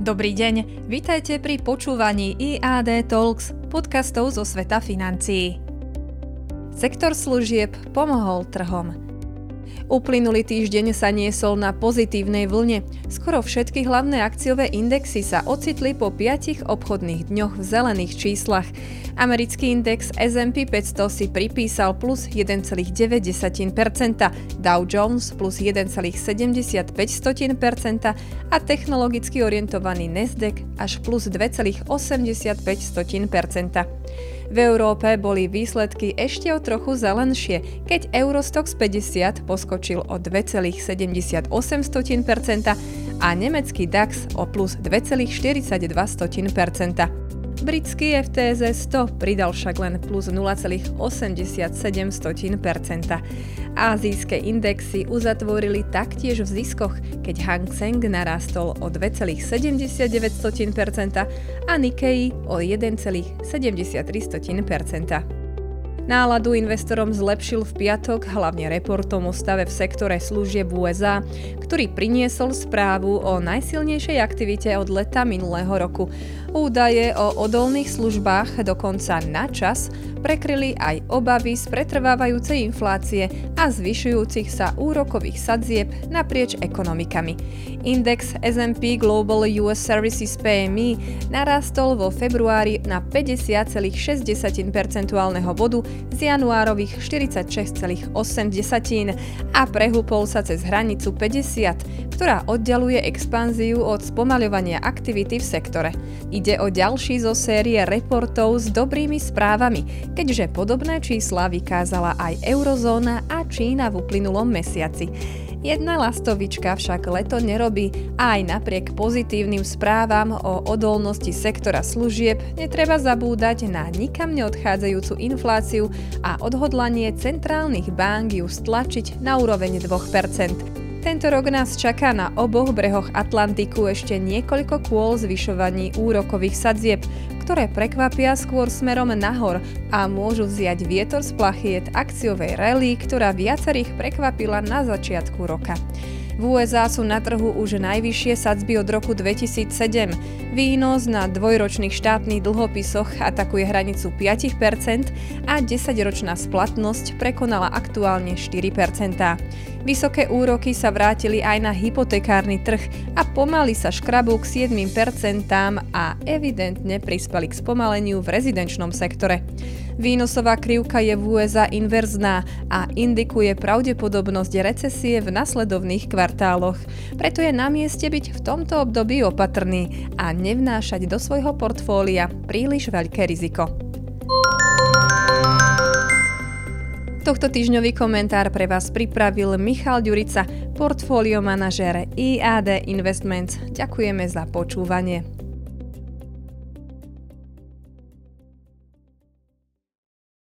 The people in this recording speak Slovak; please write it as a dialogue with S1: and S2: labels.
S1: Dobrý deň, vítajte pri počúvaní IAD Talks, podcastov zo sveta financií. Sektor služieb pomohol trhom. Uplynulý týždeň sa niesol na pozitívnej vlne. Skoro všetky hlavné akciové indexy sa ocitli po 5 obchodných dňoch v zelených číslach. Americký index S&P 500 si pripísal plus 1,9%, Dow Jones plus 1,75% a technologicky orientovaný Nasdaq až plus 2,85%. V Európe boli výsledky ešte o trochu zelenšie, keď Eurostox 50 poskočil o 2,78% a nemecký DAX o plus 2,42%. Britský FTZ 100 pridal však len plus 0,87%. Azijské indexy uzatvorili taktiež v ziskoch, keď Hang Seng narastol o 2,79% a Nikkei o 1,73%. Náladu investorom zlepšil v piatok hlavne reportom o stave v sektore služieb USA, ktorý priniesol správu o najsilnejšej aktivite od leta minulého roku. Údaje o odolných službách dokonca na čas prekryli aj obavy z pretrvávajúcej inflácie a zvyšujúcich sa úrokových sadzieb naprieč ekonomikami. Index S&P Global US Services PMI narastol vo februári na 50,6 percentuálneho bodu z januárových 46,8 a prehúpol sa cez hranicu 50, ktorá oddialuje expanziu od spomaľovania aktivity v sektore. Ide o ďalší zo série reportov s dobrými správami, keďže podobné čísla vykázala aj eurozóna a Čína v uplynulom mesiaci. Jedna lastovička však leto nerobí a aj napriek pozitívnym správam o odolnosti sektora služieb netreba zabúdať na nikam neodchádzajúcu infláciu a odhodlanie centrálnych bank ju stlačiť na úroveň 2%. Tento rok nás čaká na oboch brehoch Atlantiku ešte niekoľko kôl zvyšovaní úrokových sadzieb, ktoré prekvapia skôr smerom nahor a môžu vziať vietor z plachiet akciovej rally, ktorá viacerých prekvapila na začiatku roka. V USA sú na trhu už najvyššie sadzby od roku 2007. Výnos na dvojročných štátnych dlhopisoch atakuje hranicu 5% a 10-ročná splatnosť prekonala aktuálne 4%. Vysoké úroky sa vrátili aj na hypotekárny trh a pomaly sa škrabú k 7% a evidentne prispeli k spomaleniu v rezidenčnom sektore. Výnosová krivka je v USA inverzná a indikuje pravdepodobnosť recesie v nasledovných kvartáloch. Preto je na mieste byť v tomto období opatrný a nevnášať do svojho portfólia príliš veľké riziko. Tohto týždňový komentár pre vás pripravil Michal Ďurica, portfólio manažér IAD Investments. Ďakujeme za počúvanie.